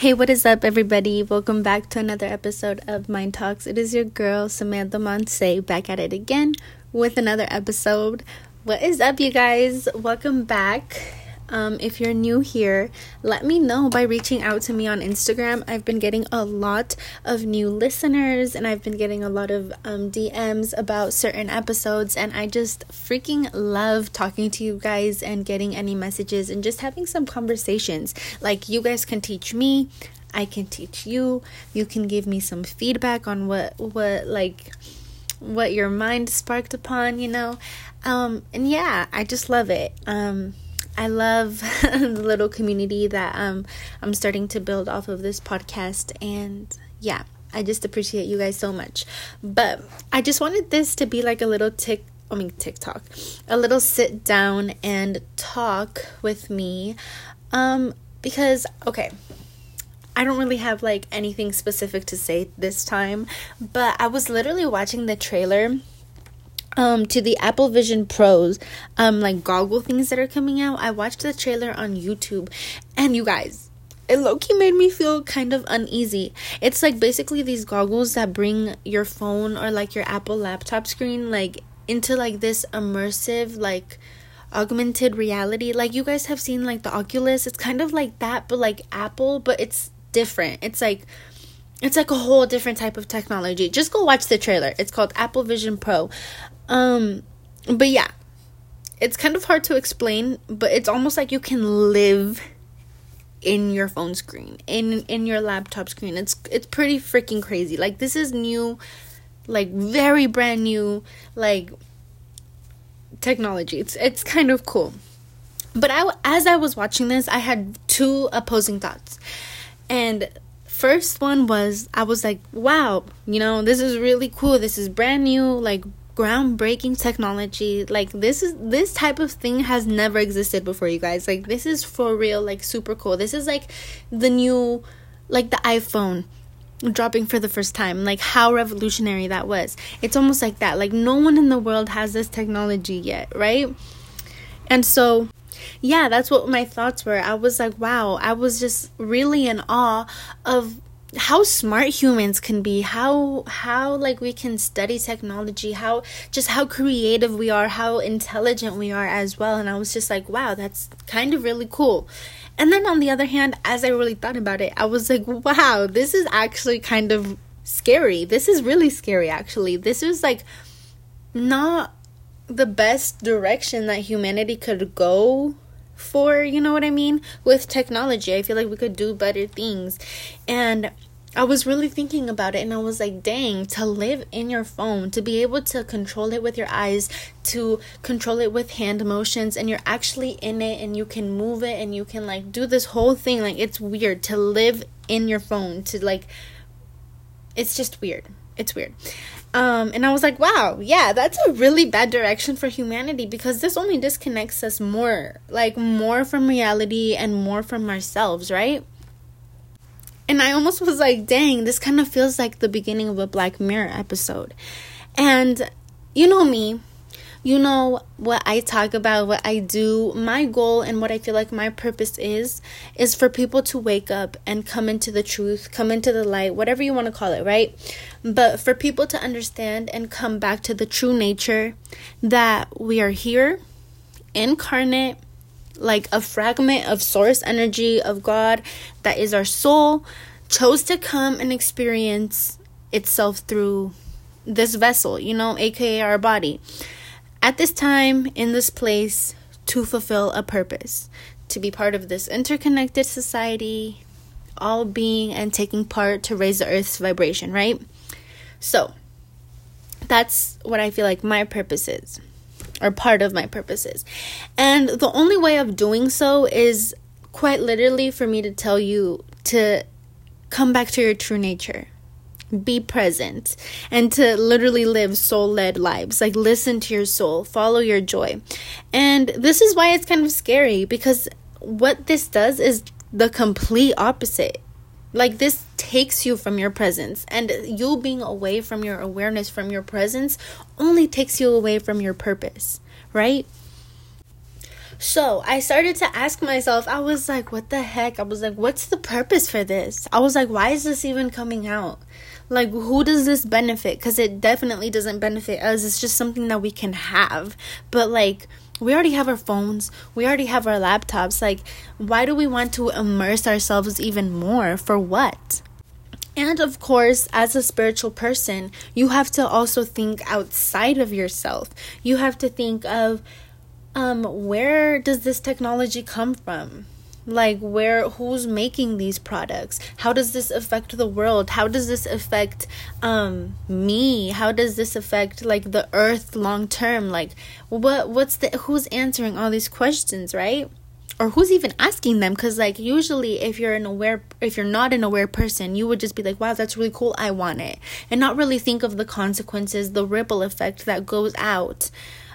Hey, what is up, everybody? Welcome back to another episode of Mind Talks. It is your girl, Samantha Monse, back at it again with another episode. What is up, you guys? Welcome back. Um, if you're new here, let me know by reaching out to me on Instagram. I've been getting a lot of new listeners and I've been getting a lot of um, DMs about certain episodes, and I just freaking love talking to you guys and getting any messages and just having some conversations. Like, you guys can teach me. I can teach you. You can give me some feedback on what what like what your mind sparked upon, you know. Um and yeah, I just love it. Um I love the little community that um I'm starting to build off of this podcast and yeah, I just appreciate you guys so much. But I just wanted this to be like a little tick I mean TikTok. A little sit down and talk with me. Um because okay, I don't really have like anything specific to say this time, but I was literally watching the trailer um to the Apple Vision Pros um like goggle things that are coming out. I watched the trailer on YouTube and you guys it low-key made me feel kind of uneasy. It's like basically these goggles that bring your phone or like your Apple laptop screen like into like this immersive like augmented reality. Like you guys have seen like the Oculus, it's kind of like that but like Apple, but it's different. It's like it's like a whole different type of technology. Just go watch the trailer. It's called Apple Vision Pro. Um, but yeah, it's kind of hard to explain, but it's almost like you can live in your phone screen, in in your laptop screen. It's it's pretty freaking crazy. Like this is new, like very brand new, like technology. It's it's kind of cool. But I as I was watching this, I had two opposing thoughts. And first one was I was like, wow, you know, this is really cool. This is brand new, like groundbreaking technology. Like this is this type of thing has never existed before you guys. Like this is for real like super cool. This is like the new like the iphone dropping for the first time. Like how revolutionary that was. It's almost like that. Like no one in the world has this technology yet right? And so yeah that's what my thoughts were. I was like wow. I was just really in awe of how smart humans can be how how like we can study technology how just how creative we are how intelligent we are as well. And i was just like wow that's kind of really cool. And then on the other hand as i really thought about it i was like wow this is actually kind of scary. This is really scary actually. This is like not the best direction that humanity could go for, you know what I mean? With technology, I feel like we could do better things. And I was really thinking about it and I was like, dang, to live in your phone, to be able to control it with your eyes, to control it with hand motions, and you're actually in it and you can move it and you can like do this whole thing. Like, it's weird to live in your phone, to like, it's just weird. It's weird. Um, and I was like, wow, yeah, that's a really bad direction for humanity because this only disconnects us more, like more from reality and more from ourselves, right? And I almost was like, dang, this kind of feels like the beginning of a Black Mirror episode. And you know me, you know what I talk about, what I do. My goal and what I feel like my purpose is, is for people to wake up and come into the truth, come into the light, whatever you want to call it, right? But for people to understand and come back to the true nature that we are here, incarnate, like a fragment of source energy of God that is our soul, chose to come and experience itself through this vessel, you know, aka our body at this time, in this place, to fulfill a purpose, to be part of this interconnected society, all being and taking part to raise the earth's vibration, right? So, that's what I feel like my purpose is, or part of my purpose is. And the only way of doing so is quite literally for me to tell you to come back to your true nature be present and to literally live soul led lives. Like, listen to your soul, follow your joy. And this is why it's kind of scary because what this does is the complete opposite. Like, this takes you from your presence, and you being away from your awareness, from your presence, only takes you away from your purpose, right? So I started to ask myself, I was like, what the heck? I was like, what's the purpose for this? I was like, why is this even coming out? Like, who does this benefit? Because it definitely doesn't benefit us. It's just something that we can have. But, like, we already have our phones, we already have our laptops. Like, why do we want to immerse ourselves even more? For what? And of course, as a spiritual person, you have to also think outside of yourself. You have to think of um, where does this technology come from? Like, where, who's making these products? How does this affect the world? How does this affect um, me? How does this affect like the earth long term? Like, what, what's the, who's answering all these questions, right? or who's even asking them because like usually if you're an aware if you're not an aware person you would just be like wow that's really cool i want it and not really think of the consequences the ripple effect that goes out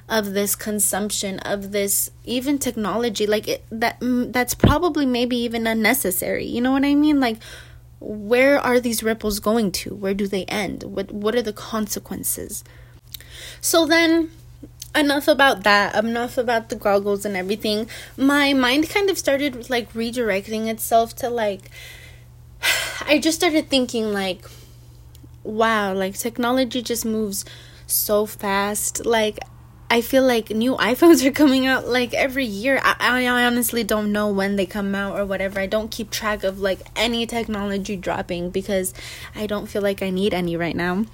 of this consumption of this even technology like it, that mm, that's probably maybe even unnecessary you know what i mean? Like where are these ripples going to? Where do they end? What what are the consequences? So then enough about that enough about the goggles and everything. My mind kind of started like redirecting itself to like i just started thinking like wow like technology just moves so fast. Like I feel like new iPhones are coming out like every year. I, I honestly don't know when they come out or whatever. I don't keep track of like any technology dropping because I don't feel like I need any right now.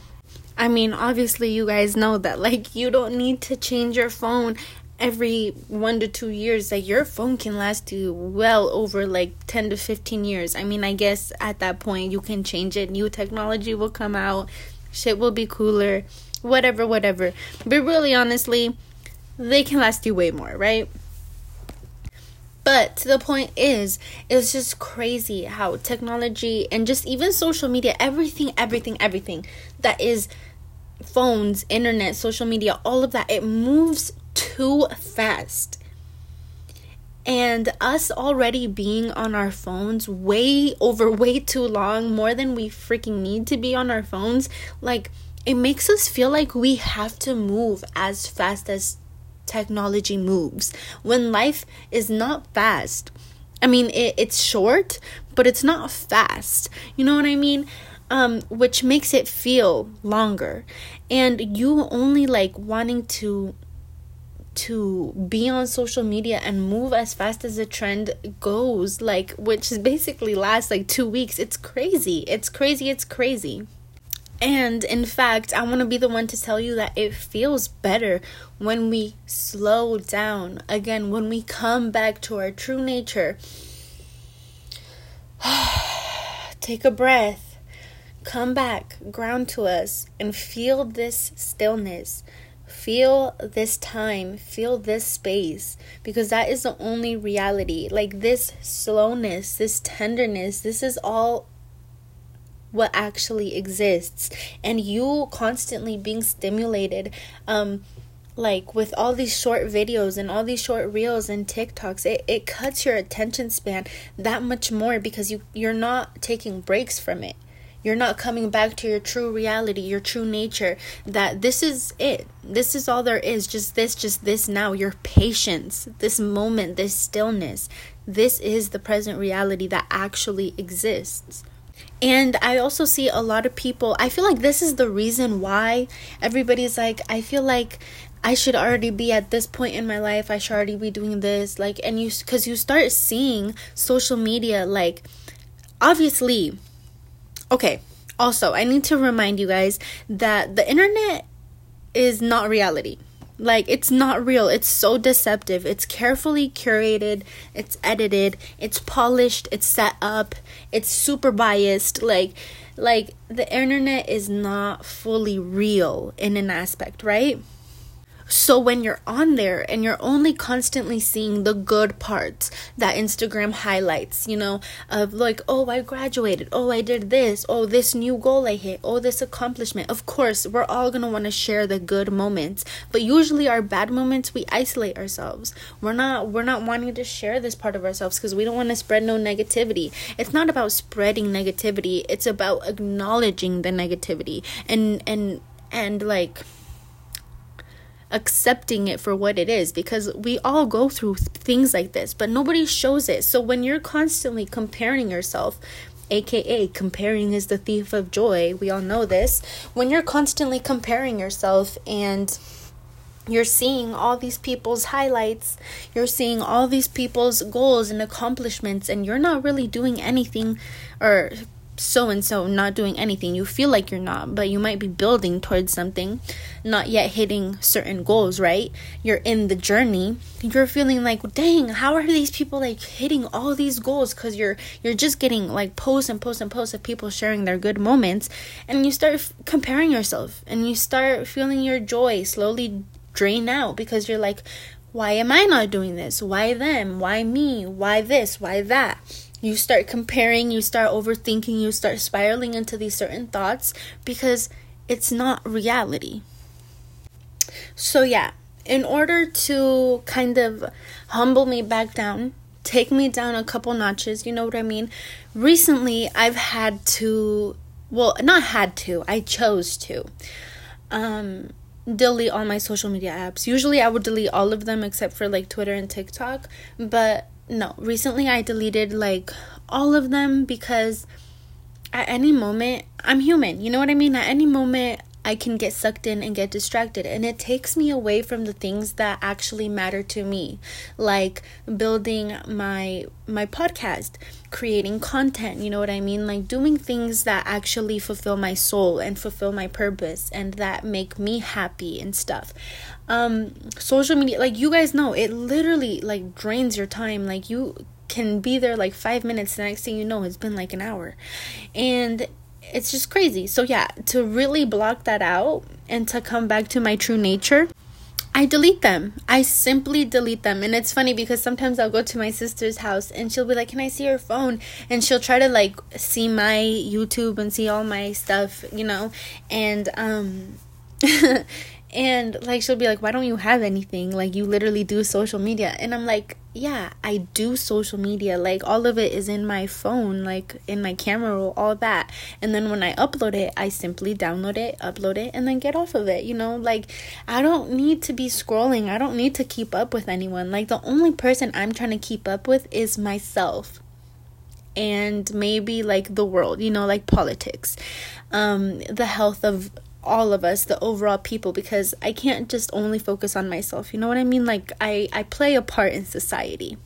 I mean, obviously, you guys know that like you don't need to change your phone every one to two years. Like your phone can last you well over like 10 to 15 years. I mean, I guess at that point you can change it. New technology will come out, shit will be cooler, whatever, whatever. But really, honestly, they can last you way more, right? But the point is, it's just crazy how technology and just even social media, everything, everything, everything that is phones, internet, social media, all of that, it moves too fast. And us already being on our phones way over way too long, more than we freaking need to be on our phones, like it makes us feel like we have to move as fast as technology moves when life is not fast. I mean, it, it's short, but it's not fast. You know what I mean? um, which makes it feel longer. And you only like wanting to to be on social media and move as fast as the trend goes like which basically lasts like 2 weeks it's crazy it's crazy it's crazy and in fact, I want to be the one to tell you that it feels better when we slow down. Again, when we come back to our true nature. Take a breath Come back, ground to us, and feel this stillness. Feel this time, feel this space, because that is the only reality. Like this slowness, this tenderness, this is all what actually exists. And you constantly being stimulated, um, like with all these short videos and all these short reels and TikToks, it, it cuts your attention span that much more because you, you're not taking breaks from it. You're not coming back to your true reality, your true nature. That this is it. This is all there is. Just this, just this now. Your patience, this moment, this stillness. This is the present reality that actually exists. And I also see a lot of people, I feel like this is the reason why everybody's like, I feel like I should already be at this point in my life. I should already be doing this. Like, and you, because you start seeing social media, like, obviously, Okay, also, I need to remind you guys that the internet is not reality. Like, it's not real. It's so deceptive. It's carefully curated, it's edited, it's polished, it's set up, it's super biased. Like, like the internet is not fully real in an aspect, right? So when you're on there and you're only constantly seeing the good parts that Instagram highlights, you know, of like, oh, I graduated, oh, I did this, oh, this new goal I hit, oh, this accomplishment. Of course, we're all going to want to share the good moments, but usually our bad moments we isolate ourselves. We're not we're not wanting to share this part of ourselves because we don't want to spread no negativity. It's not about spreading negativity, it's about acknowledging the negativity and and and like accepting it for what it is because we all go through things like this, but nobody shows it. So when you're constantly comparing yourself, aka comparing is the thief of joy, we all know this. When you're constantly comparing yourself and you're seeing all these people's highlights, you're seeing all these people's goals and accomplishments, and you're not really doing anything or so and so not doing anything. You feel like you're not, but you might be building towards something, not yet hitting certain goals, right? You're in the journey. You're feeling like, "Dang, how are these people like hitting all these goals cuz you're you're just getting like posts and posts and posts of people sharing their good moments and you start f- comparing yourself and you start feeling your joy slowly drain out because you're like, "Why am I not doing this? Why them? Why me? Why this? Why that?" You start comparing, you start overthinking, you start spiraling into these certain thoughts because it's not reality. So, yeah, in order to kind of humble me back down, take me down a couple notches, you know what I mean? Recently, I've had to, well, not had to, I chose to. Um, delete all my social media apps. Usually I would delete all of them except for like Twitter and TikTok, but no, recently I deleted like all of them because at any moment, I'm human. You know what I mean? At any moment, I can get sucked in and get distracted. And it takes me away from the things that actually matter to me like building my my podcast creating content you know what i mean? Like doing things that actually fulfill my soul and fulfill my purpose and that make me happy and stuff. Um social media like you guys know it literally like drains your time. Like you can be there like 5 minutes. The next thing you know it's been like an hour. And it's just crazy. So yeah, to really block that out and to come back to my true nature, I delete them. I simply delete them. And it's funny because sometimes I'll go to my sister's house and she'll be like, Can I see your phone? And she'll try to like see my YouTube and see all my stuff, you know? And um and like she'll be like why don't you have anything? Like you literally do social media. And i'm like yeah i do social media. Like all of it is in my phone like in my camera roll all that. And then when i upload it i simply download it upload it and then get off of it you know? Like i don't need to be scrolling. I don't need to keep up with anyone. Like the only person i'm trying to keep up with is myself and maybe like the world you know like politics. Um the health of all of us the overall people because i can't just only focus on myself. You know what i mean? Like i i play a part in society.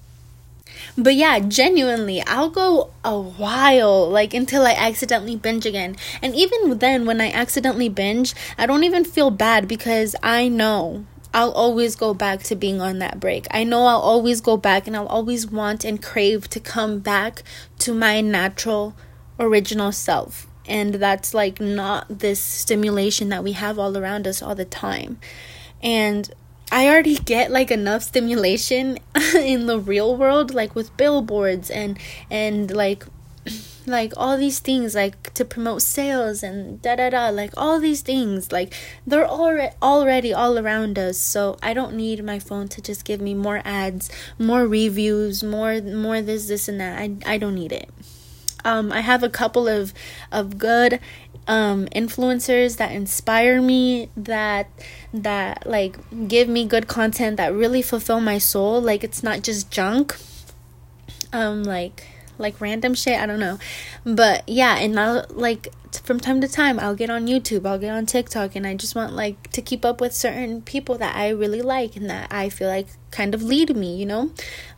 But yeah genuinely i'll go a while like until i accidentally binge again. And even then when i accidentally binge i don't even feel bad because i know I'll always go back to being on that break. I know I'll always go back and I'll always want and crave to come back to my natural, original self and that's like not this stimulation that we have all around us all the time. And I already get like enough stimulation in the real world like with billboards and and like like all these things like to promote sales and da da da like all these things like they're already already all around us. So i don't need my phone to just give me more ads more reviews more more this this and that. I, I don't need it um, I have a couple of of good um, influencers that inspire me that that like give me good content that really fulfill my soul. Like it's not just junk. Um like like random shit i don't know. But yeah and i'll like from time to time i'll get on youtube i'll get on tiktok and i just want like to keep up with certain people that i really like and that i feel like kind of lead me you know?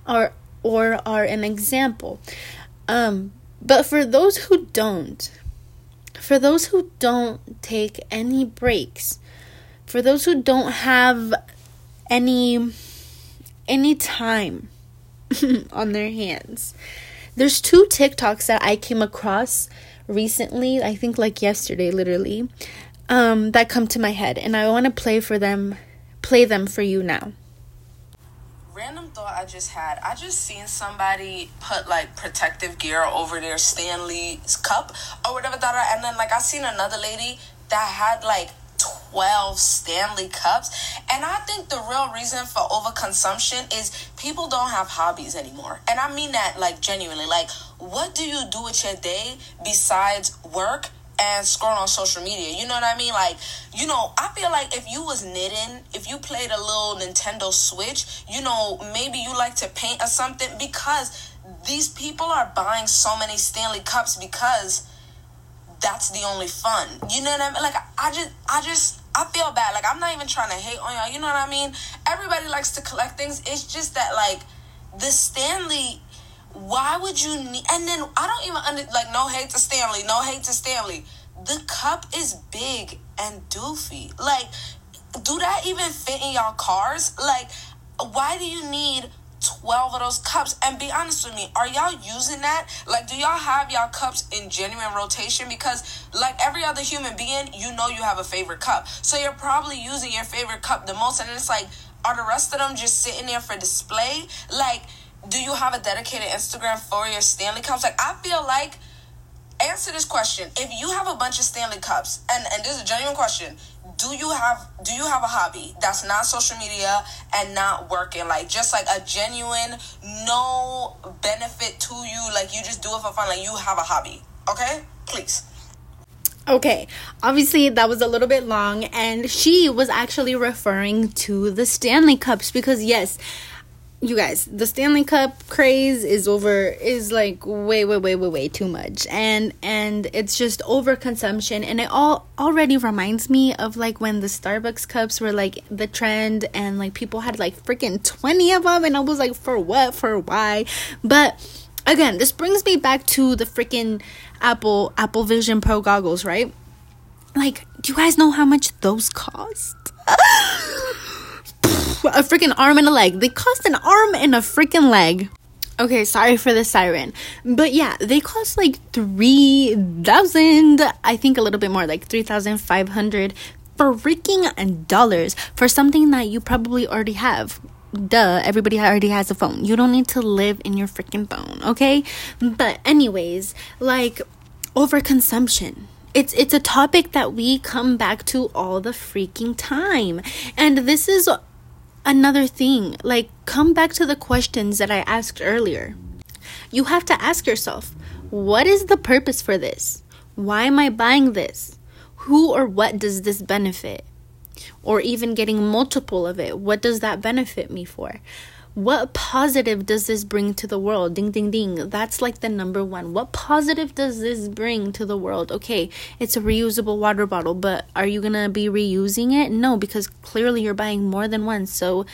Or or are an example. Um but for those who don't, for those who don't take any breaks, for those who don't have any any time on their hands. There's two TikToks that I came across recently, I think like yesterday literally, um, that come to my head and I want to play for them play them for you now random thought I just had. I just seen somebody put like protective gear over their Stanley's cup or whatever that and then like I seen another lady that had like 12 Stanley cups. And I think the real reason for overconsumption is people don't have hobbies anymore. And I mean that like genuinely. Like, what do you do with your day besides work, and scroll on social media. You know what I mean? Like, you know, I feel like if you was knitting, if you played a little Nintendo Switch, you know, maybe you like to paint or something because these people are buying so many Stanley Cups because that's the only fun. You know what I mean? Like I just I just I feel bad. Like I'm not even trying to hate on y'all. You know what I mean? Everybody likes to collect things. It's just that like the Stanley why would you need and then I don't even under like no hate to Stanley, no hate to Stanley. The cup is big and doofy. Like do that even fit in y'all cars? Like why do you need 12 of those cups and be honest with me are y'all using that like do y'all have y'all cups in genuine rotation because like every other human being you know you have a favorite cup so you're probably using your favorite cup the most and it's like are the rest of them just sitting there for display like do you have a dedicated instagram for your stanley cups? Like i feel like answer this question. If you have a bunch of stanley cups and and this is a genuine question do you have do you have a hobby that's not social media and not working? Like just like a genuine no benefit to you like you just do it for fun like you have a hobby okay? Please. Okay, obviously that was a little bit long, and she was actually referring to the Stanley Cups because, yes, you guys, the Stanley Cup craze is over is like way way way way way too much. And and it's just overconsumption and it all already reminds me of like when the Starbucks cups were like the trend and like people had like freaking 20 of them and I was like for what? For why? But again, this brings me back to the freaking Apple Apple Vision Pro goggles, right? Like, do you guys know how much those cost? a freaking arm and a leg. They cost an arm and a freaking leg. Okay, sorry for the siren. But yeah, they cost like 3000 I think a little bit more, like 3500 freaking dollars for something that you probably already have. Duh, everybody already has a phone. You don't need to live in your freaking phone, okay? But anyways, like overconsumption it's it's a topic that we come back to all the freaking time and this is another thing. Like, come back to the questions that I asked earlier. You have to ask yourself what is the purpose for this? Why am I buying this? Who or what does this benefit? Or even getting multiple of it, what does that benefit me for? What positive does this bring to the world? Ding, ding, ding. That's like the number one. What positive does this bring to the world? Okay, it's a reusable water bottle, but are you gonna be reusing it? No, because clearly you're buying more than one. So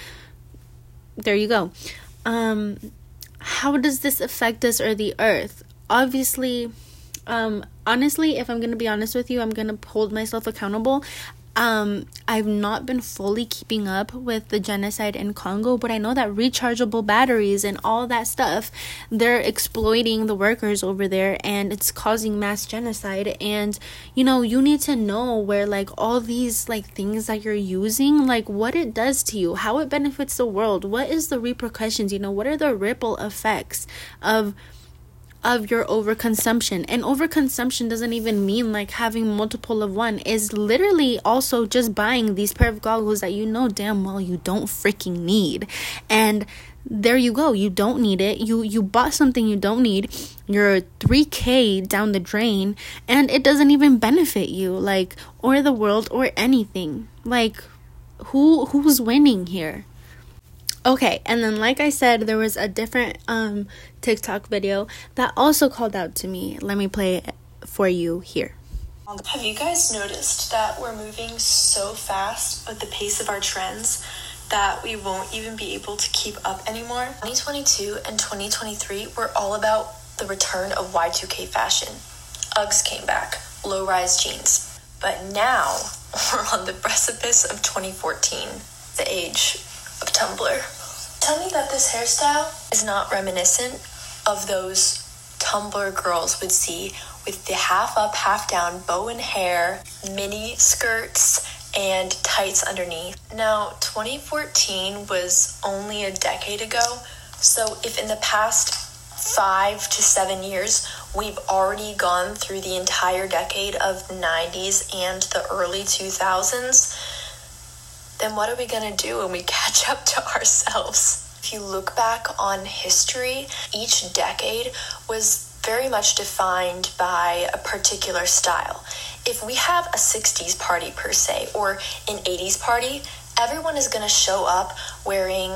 there you go. Um, how does this affect us or the earth? Obviously, um, honestly, if I'm gonna be honest with you, I'm gonna hold myself accountable um i've not been fully keeping up with the genocide in congo but i know that rechargeable batteries and all that stuff they're exploiting the workers over there and it's causing mass genocide. And you know you need to know where like all these like things that you're using like what it does to you how it benefits the world what is the repercussions you know what are the ripple effects of of your overconsumption. And overconsumption doesn't even mean like having multiple of one. Is literally also just buying these pair of goggles that you know damn well you don't freaking need. And there you go. You don't need it. You you bought something you don't need. You're 3k down the drain and it doesn't even benefit you like or the world or anything. Like who who's winning here? Okay, and then like I said, there was a different um TikTok video that also called out to me. Let me play it for you here. Have you guys noticed that we're moving so fast with the pace of our trends that we won't even be able to keep up anymore? 2022 and 2023 were all about the return of Y2K fashion. Uggs came back, low rise jeans. But now we're on the precipice of 2014, the age of Tumblr. Tell me that this hairstyle is not reminiscent of those Tumblr girls would see with the half up, half down bow and hair, mini skirts, and tights underneath. Now, 2014 was only a decade ago, so if in the past five to seven years we've already gone through the entire decade of the 90s and the early 2000s, then what are we going to do when we catch up to ourselves? If you look back on history, each decade was very much defined by a particular style. If we have a 60s party per se or an 80s party, everyone is going to show up wearing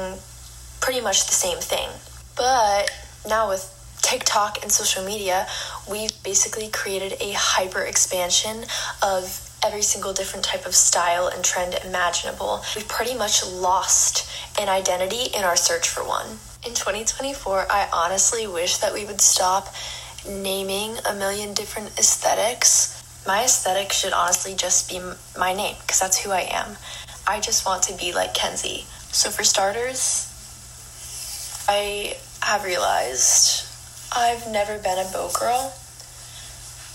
pretty much the same thing. But now with TikTok and social media, we've basically created a hyper expansion of every single different type of style and trend imaginable. We've pretty much lost an identity in our search for one. In 2024, I honestly wish that we would stop naming a million different aesthetics. My aesthetic should honestly just be my name because that's who I am. I just want to be like Kenzie. So, for starters, I have realized I've never been a boat girl,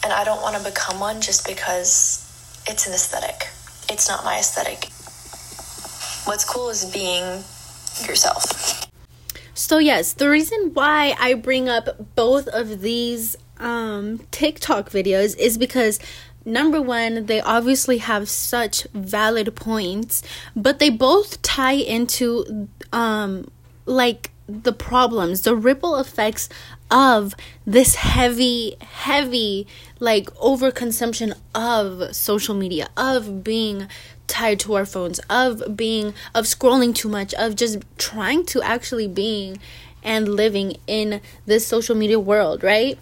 and I don't want to become one just because it's an aesthetic. It's not my aesthetic. What's cool is being yourself. So yes, the reason why I bring up both of these um, TikTok videos is because number one, they obviously have such valid points, but they both tie into um, like the problems, the ripple effects of this heavy, heavy, like overconsumption of social media, of being tied to our phones, of being, of scrolling too much, of just trying to actually being and living in this social media world, right?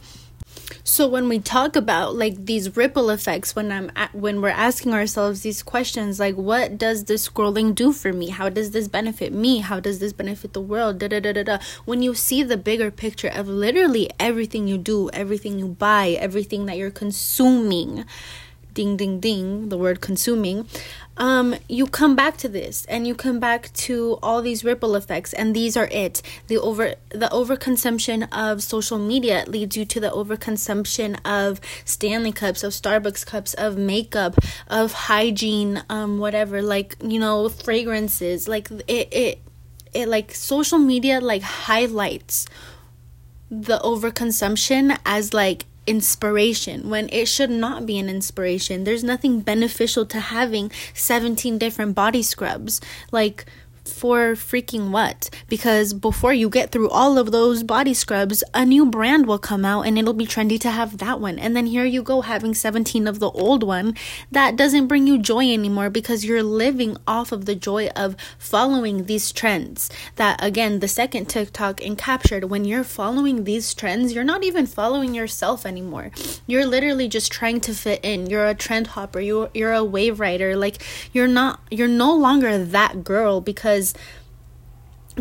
So when we talk about like these ripple effects when I'm at, when we're asking ourselves these questions like what does this scrolling do for me? How does this benefit me? How does this benefit the world? Da da da da da. When you see the bigger picture of literally everything you do, everything you buy, everything that you're consuming, ding ding ding, the word consuming, um, you come back to this and you come back to all these ripple effects and these are it. The over the overconsumption of social media leads you to the overconsumption of stanley cups of starbucks cups of makeup of hygiene um whatever like you know fragrances like it it it like social media like highlights the overconsumption as like inspiration when it should not be an inspiration. There's nothing beneficial to having 17 different body scrubs. Like, for freaking what? Because before you get through all of those body scrubs, a new brand will come out and it'll be trendy to have that one. And then here you go having 17 of the old one that doesn't bring you joy anymore because you're living off of the joy of following these trends. That again, the second TikTok encaptured when you're following these trends, you're not even following yourself anymore. You're literally just trying to fit in. You're a trend hopper, you're you're a wave rider. Like you're not you're no longer that girl because because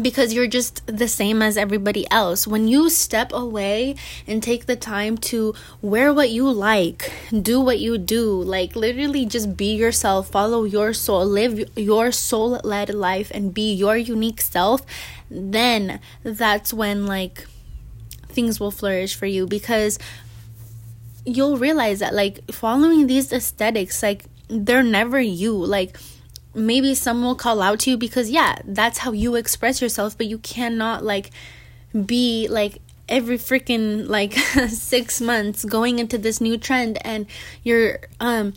because you're just the same as everybody else. When you step away and take the time to wear what you like, do what you do, like literally just be yourself, follow your soul, live your soul led life, and be your unique self, then that's when like things will flourish for you because you'll realize that like following these aesthetics, like they're never you. Like, maybe some will call out to you because yeah that's how you express yourself but you cannot like be like every freaking like 6 months going into this new trend and you're um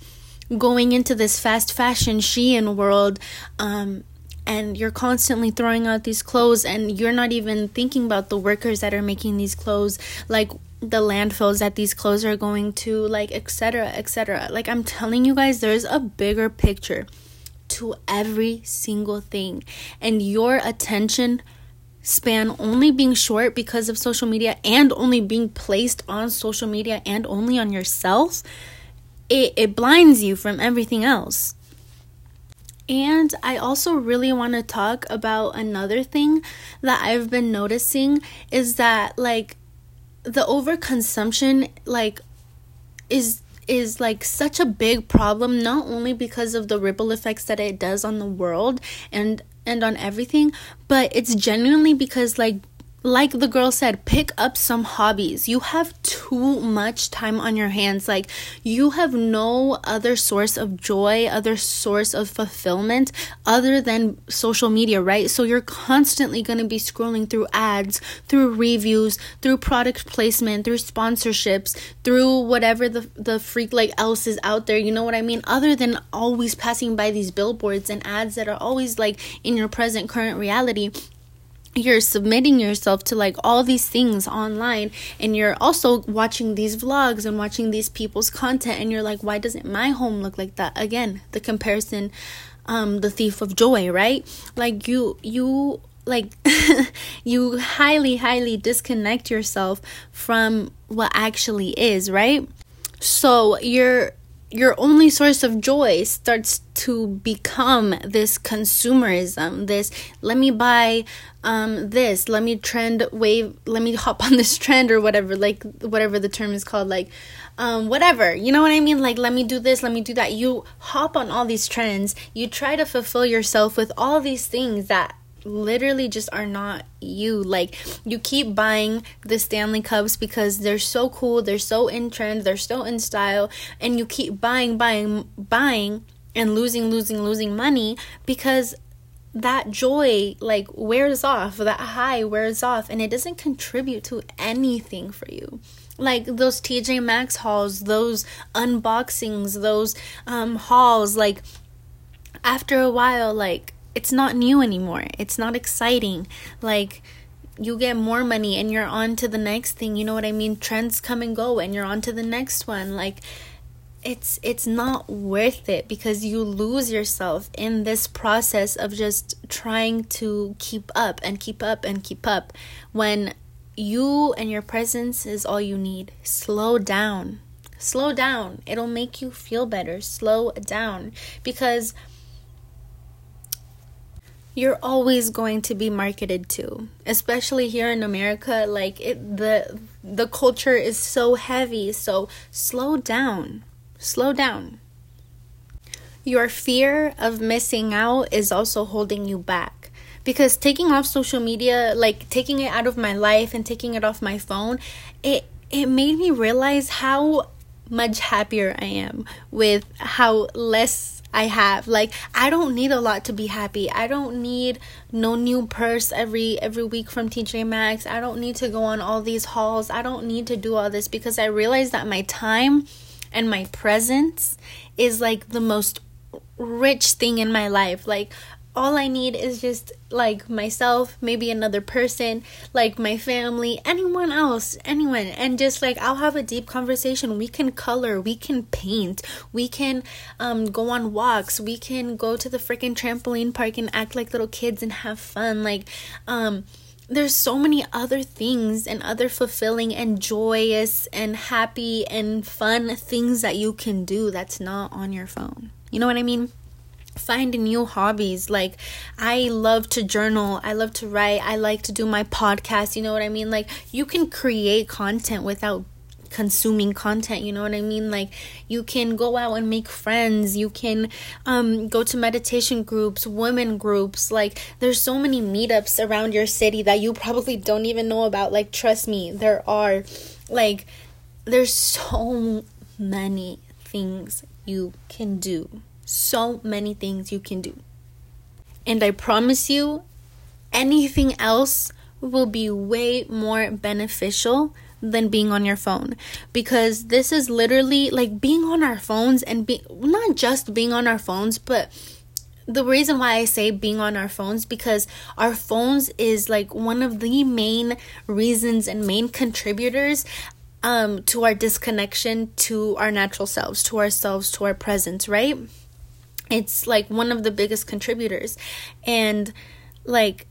going into this fast fashion Shein world um and you're constantly throwing out these clothes and you're not even thinking about the workers that are making these clothes like the landfills that these clothes are going to like etc etc like i'm telling you guys there's a bigger picture to every single thing. And your attention span only being short because of social media and only being placed on social media and only on yourself, it, it blinds you from everything else. And I also really want to talk about another thing that I've been noticing is that like the overconsumption like is is like such a big problem not only because of the ripple effects that it does on the world and and on everything but it's genuinely because like like the girl said, pick up some hobbies. You have too much time on your hands. Like, you have no other source of joy, other source of fulfillment other than social media, right? So, you're constantly going to be scrolling through ads, through reviews, through product placement, through sponsorships, through whatever the, the freak like else is out there. You know what I mean? Other than always passing by these billboards and ads that are always like in your present current reality you're submitting yourself to like all these things online and you're also watching these vlogs and watching these people's content and you're like why doesn't my home look like that? Again the comparison um the thief of joy right? Like you you like you highly highly disconnect yourself from what actually is right? So you're your only source of joy starts to become this consumerism this let me buy um this let me trend wave let me hop on this trend or whatever like whatever the term is called like um whatever. You know what i mean? Like let me do this let me do that. You hop on all these trends. You try to fulfill yourself with all these things that literally just are not you. Like you keep buying the Stanley Cups because they're so cool, they're so in trend, they're so in style, and you keep buying, buying, buying and losing, losing, losing money because that joy like wears off, that high wears off and it doesn't contribute to anything for you like those TJ Maxx hauls, those unboxings, those um hauls like after a while like it's not new anymore. It's not exciting. Like you get more money and you're on to the next thing. You know what I mean? Trends come and go and you're on to the next one. Like it's it's not worth it because you lose yourself in this process of just trying to keep up and keep up and keep up when you and your presence is all you need. Slow down. Slow down. It'll make you feel better. Slow down because you're always going to be marketed to especially here in america like it the the culture is so heavy so slow down slow down. Your fear of missing out is also holding you back because taking off social media like taking it out of my life and taking it off my phone it it made me realize how much happier i am with how less I have. Like I don't need a lot to be happy. I don't need no new purse every every week from TJ Maxx. I don't need to go on all these hauls. I don't need to do all this because I realize that my time and my presence is like the most rich thing in my life. Like all I need is just like myself, maybe another person, like my family, anyone else, anyone. And just like I'll have a deep conversation. We can color, we can paint, we can um go on walks, we can go to the freaking trampoline park and act like little kids and have fun. Like um there's so many other things and other fulfilling and joyous and happy and fun things that you can do that's not on your phone. You know what I mean? Find new hobbies. Like i love to journal. I love to write. I like to do my podcast. You know what i mean? Like you can create content without consuming content. You know what i mean? Like you can go out and make friends. You can um go to meditation groups women groups. Like there's so many meetups around your city that you probably don't even know about. Like trust me there are. Like there's so many things you can do so many things you can do. And I promise you, anything else will be way more beneficial than being on your phone because this is literally like being on our phones and be not just being on our phones but the reason why I say being on our phones because our phones is like one of the main reasons and main contributors um to our disconnection to our natural selves, to ourselves, to our presence, right? It's like one of the biggest contributors. And like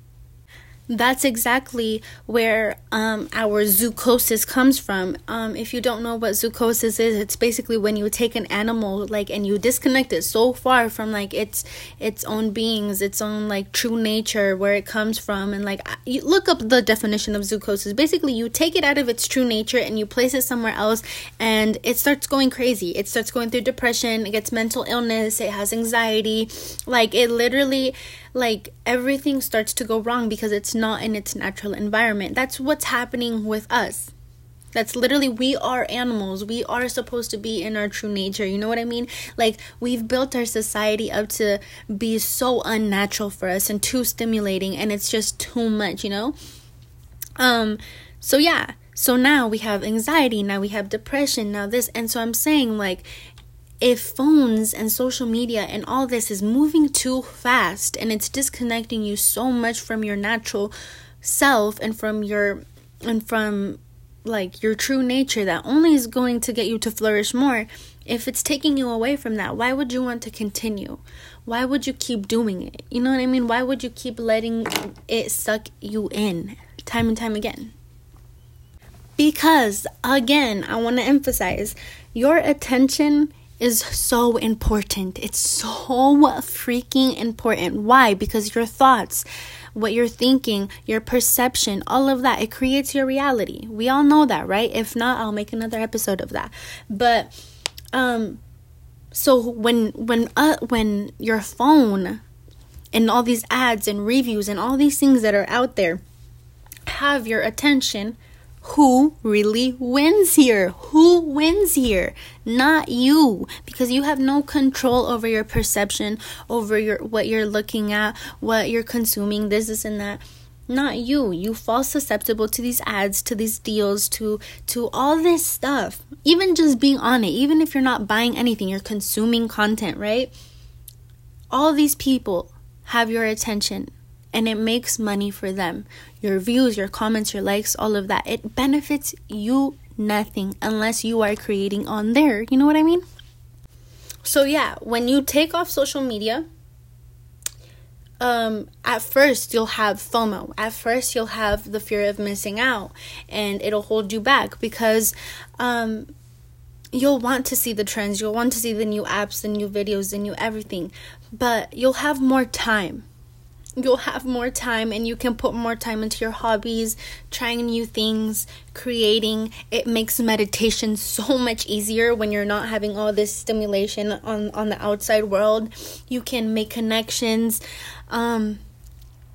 that's exactly where um, our zoochosis comes from. Um, if you don't know what zoochosis is, it's basically when you take an animal like and you disconnect it so far from like its its own beings, its own like true nature, where it comes from, and like you look up the definition of zoochosis. Basically, you take it out of its true nature and you place it somewhere else, and it starts going crazy. It starts going through depression. It gets mental illness. It has anxiety. Like it literally like everything starts to go wrong because it's not in its natural environment. That's what's happening with us. That's literally, we are animals. We are supposed to be in our true nature. You know what I mean? Like, we've built our society up to be so unnatural for us and too stimulating, and it's just too much, you know? Um, so yeah. So now we have anxiety, now we have depression, now this. And so I'm saying, like, if phones and social media and all this is moving too fast and it's disconnecting you so much from your natural self and from your and from like your true nature that only is going to get you to flourish more if it's taking you away from that why would you want to continue? Why would you keep doing it? You know what i mean? Why would you keep letting it suck you in time and time again? Because again i want to emphasize your attention is so important it's so freaking important why because your thoughts what you're thinking, your perception, all of that. It creates your reality. We all know that, right? If not, I'll make another episode of that. But um so when when uh when your phone and all these ads and reviews and all these things that are out there have your attention, who really wins here? Who wins here? Not you because you have no control over your perception, over your what you're looking at, what you're consuming, this, this and that. Not you. You fall susceptible to these ads, to these deals, to to all this stuff. Even just being on it, even if you're not buying anything, you're consuming content, right? All these people have your attention and it makes money for them. Your views, your comments, your likes, all of that. It benefits you nothing unless you are creating on there. You know what I mean? So yeah, when you take off social media, um, at first you'll have FOMO. At first you'll have the fear of missing out, and it'll hold you back because um, you'll want to see the trends, you'll want to see the new apps, the new videos, the new everything, but you'll have more time you'll have more time and you can put more time into your hobbies, trying new things, creating. It makes meditation so much easier when you're not having all this stimulation on on the outside world. You can make connections. Um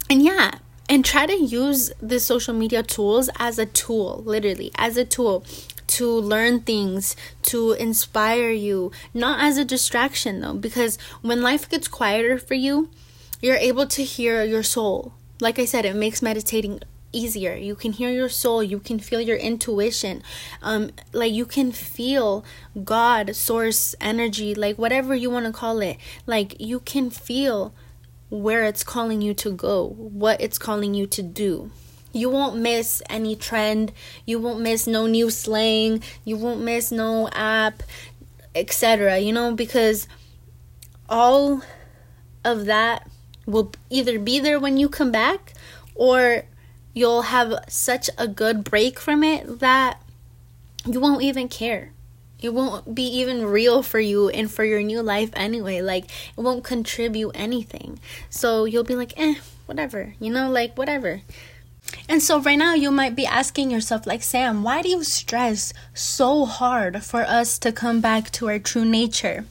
and yeah, and try to use the social media tools as a tool, literally, as a tool to learn things, to inspire you, not as a distraction though, because when life gets quieter for you, you're able to hear your soul. Like I said, it makes meditating easier. You can hear your soul, you can feel your intuition. Um like you can feel God, source, energy, like whatever you want to call it. Like you can feel where it's calling you to go, what it's calling you to do. You won't miss any trend, you won't miss no new slang, you won't miss no app, etc. You know, because all of that will either be there when you come back or you'll have such a good break from it that you won't even care. It won't be even real for you and for your new life anyway. Like, it won't contribute anything. So you'll be like, eh, whatever, you know, like, whatever. And so, right now, you might be asking yourself, like, Sam, why do you stress so hard for us to come back to our true nature?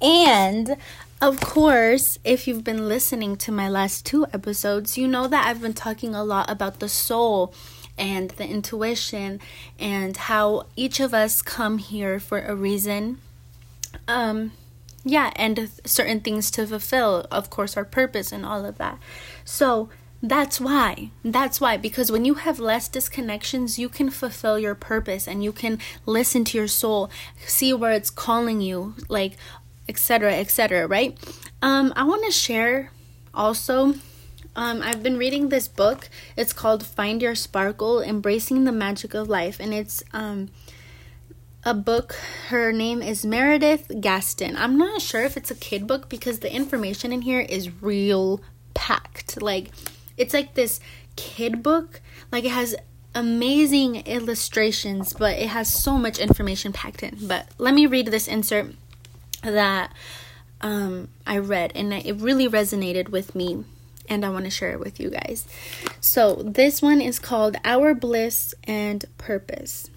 And of course, if you've been listening to my last two episodes, you know that I've been talking a lot about the soul and the intuition and how each of us come here for a reason. Um yeah, and certain things to fulfill, of course, our purpose and all of that. So, that's why. That's why. Because when you have less disconnections, you can fulfill your purpose and you can listen to your soul, see where it's calling you. Like, etc etc right? Um i want to share also um i've been reading this book. It's called find your sparkle embracing the magic of life and it's um a book. Her name is meredith gaston. I'm not sure if it's a kid book because the information in here is real packed. Like it's like this kid book. Like it has amazing illustrations but it has so much information packed in. But let me read this insert that um, I read, and it really resonated with me, and I want to share it with you guys. So, this one is called Our Bliss and Purpose.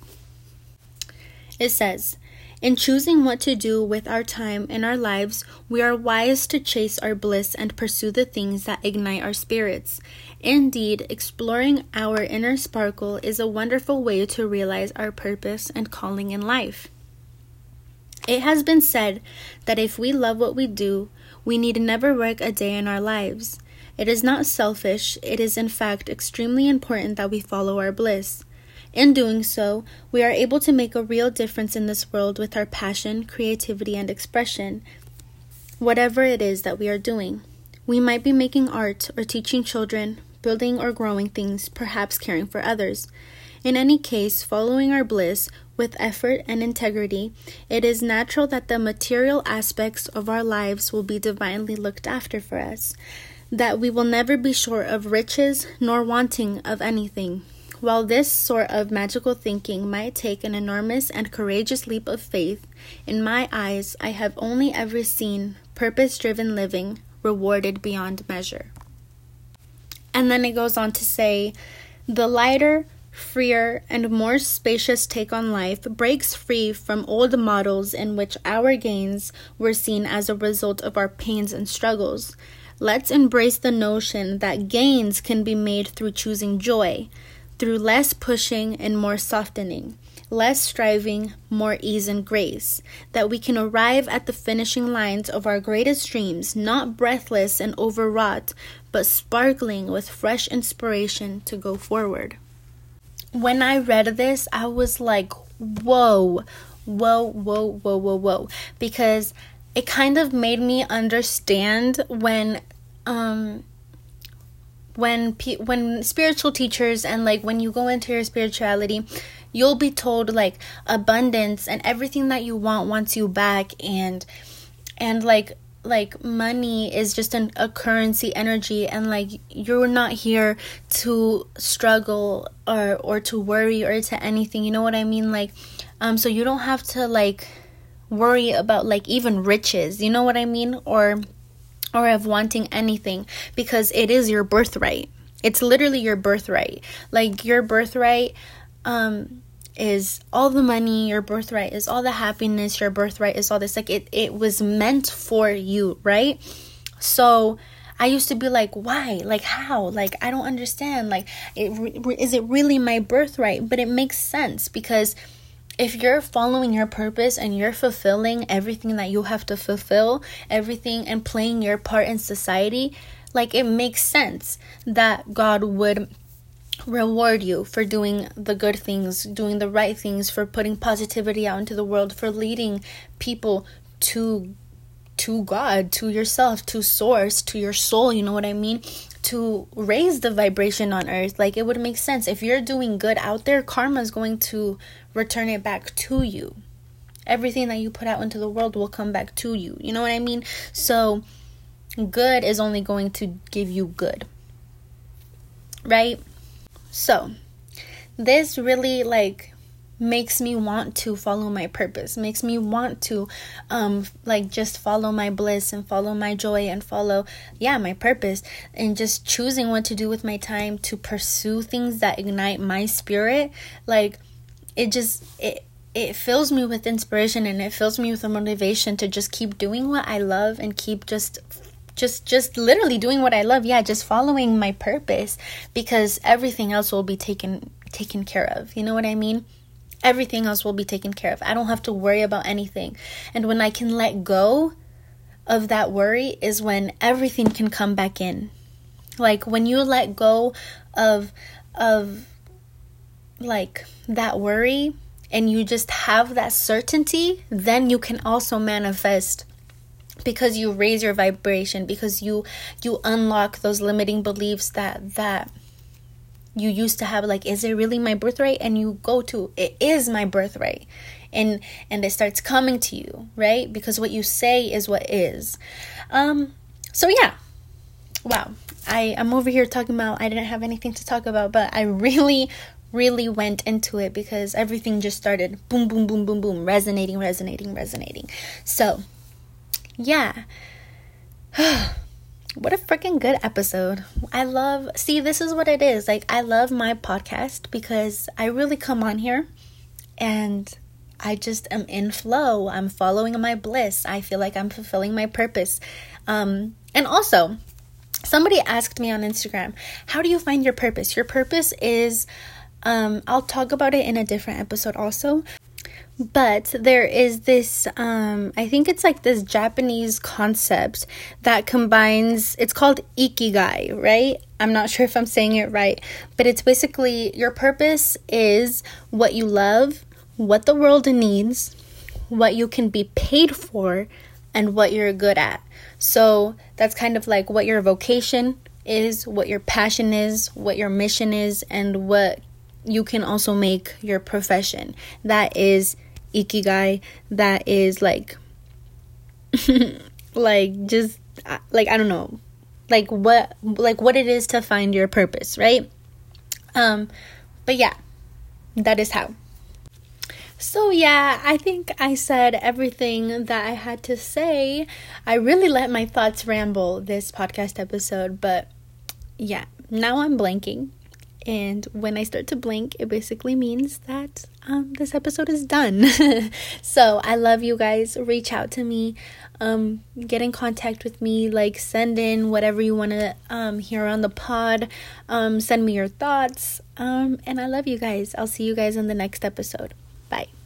It says, in choosing what to do with our time and our lives, we are wise to chase our bliss and pursue the things that ignite our spirits. Indeed, exploring our inner sparkle is a wonderful way to realize our purpose and calling in life. It has been said that if we love what we do, we need never work a day in our lives. It is not selfish, it is in fact extremely important that we follow our bliss. In doing so, we are able to make a real difference in this world with our passion, creativity, and expression, whatever it is that we are doing. We might be making art or teaching children, building or growing things, perhaps caring for others. In any case, following our bliss with effort and integrity, it is natural that the material aspects of our lives will be divinely looked after for us, that we will never be short of riches nor wanting of anything. While this sort of magical thinking might take an enormous and courageous leap of faith, in my eyes, I have only ever seen purpose driven living rewarded beyond measure. And then it goes on to say, the lighter, freer, and more spacious take on life breaks free from old models in which our gains were seen as a result of our pains and struggles. Let's embrace the notion that gains can be made through choosing joy through less pushing and more softening, less striving, more ease and grace, that we can arrive at the finishing lines of our greatest dreams, not breathless and overwrought, but sparkling with fresh inspiration to go forward. When I read this, I was like, whoa, whoa, whoa, whoa, whoa, whoa, because it kind of made me understand when um when pe- when spiritual teachers and like when you go into your spirituality you'll be told like abundance and everything that you want wants you back and and like like money is just an, a currency energy and like you're not here to struggle or or to worry or to anything you know what i mean like um so you don't have to like worry about like even riches you know what i mean or or of wanting anything because it is your birthright. It's literally your birthright. Like your birthright um is all the money, your birthright is all the happiness, your birthright is all this like it it was meant for you, right? So I used to be like, why? Like how? Like I don't understand. Like it is it really my birthright? But it makes sense because if you're following your purpose and you're fulfilling everything that you have to fulfill, everything and playing your part in society, like it makes sense that God would reward you for doing the good things, doing the right things, for putting positivity out into the world, for leading people to to God, to yourself, to source, to your soul, you know what I mean? To raise the vibration on earth. Like it would make sense if you're doing good out there, karma is going to return it back to you. Everything that you put out into the world will come back to you. You know what I mean? So, good is only going to give you good. Right? So, this really like makes me want to follow my purpose. Makes me want to um like just follow my bliss and follow my joy and follow yeah my purpose and just choosing what to do with my time to pursue things that ignite my spirit. Like it just it it fills me with inspiration and it fills me with a motivation to just keep doing what I love and keep just just just literally doing what I love. Yeah, just following my purpose because everything else will be taken taken care of. You know what I mean? Everything else will be taken care of. I don't have to worry about anything. And when I can let go of that worry is when everything can come back in. Like when you let go of of like that worry and you just have that certainty, then you can also manifest because you raise your vibration because you you unlock those limiting beliefs that that you used to have like is it really my birthright? And you go to it is my birthright. And and it starts coming to you right? Because what you say is what is. Um so yeah. Wow. I i'm over here talking about i didn't have anything to talk about but i really really went into it because everything just started boom, boom, boom, boom, boom, resonating, resonating, resonating. So, yeah. what a freaking good episode. I love, see, this is what it is. Like, I love my podcast because I really come on here and I just am in flow. I'm following my bliss. I feel like I'm fulfilling my purpose. Um, and also, somebody asked me on Instagram, How do you find your purpose? Your purpose is um, I'll talk about it in a different episode also. But there is this, um, I think it's like this Japanese concept that combines, it's called ikigai, right? I'm not sure if I'm saying it right, but it's basically your purpose is what you love, what the world needs, what you can be paid for, and what you're good at. So that's kind of like what your vocation is, what your passion is, what your mission is, and what you can also make your profession. That is ikigai. That is like, like just like I don't know, like what like what it is to find your purpose, right? Um, but yeah, that is how. So, yeah, I think I said everything that I had to say. I really let my thoughts ramble this podcast episode, but yeah, now I'm blanking. And when I start to blink, it basically means that um, this episode is done. so I love you guys. Reach out to me, um, get in contact with me, like send in whatever you want to um, hear on the pod. Um, send me your thoughts. Um, and I love you guys. I'll see you guys in the next episode. Bye.